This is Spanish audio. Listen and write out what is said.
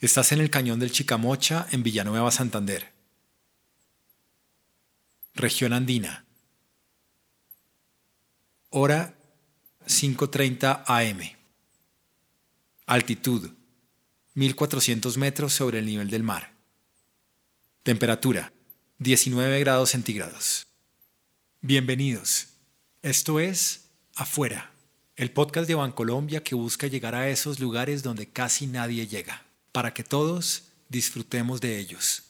Estás en el cañón del Chicamocha, en Villanueva, Santander. Región Andina. Hora 5.30 am. Altitud 1400 metros sobre el nivel del mar. Temperatura 19 grados centígrados. Bienvenidos. Esto es Afuera, el podcast de Bancolombia que busca llegar a esos lugares donde casi nadie llega, para que todos disfrutemos de ellos.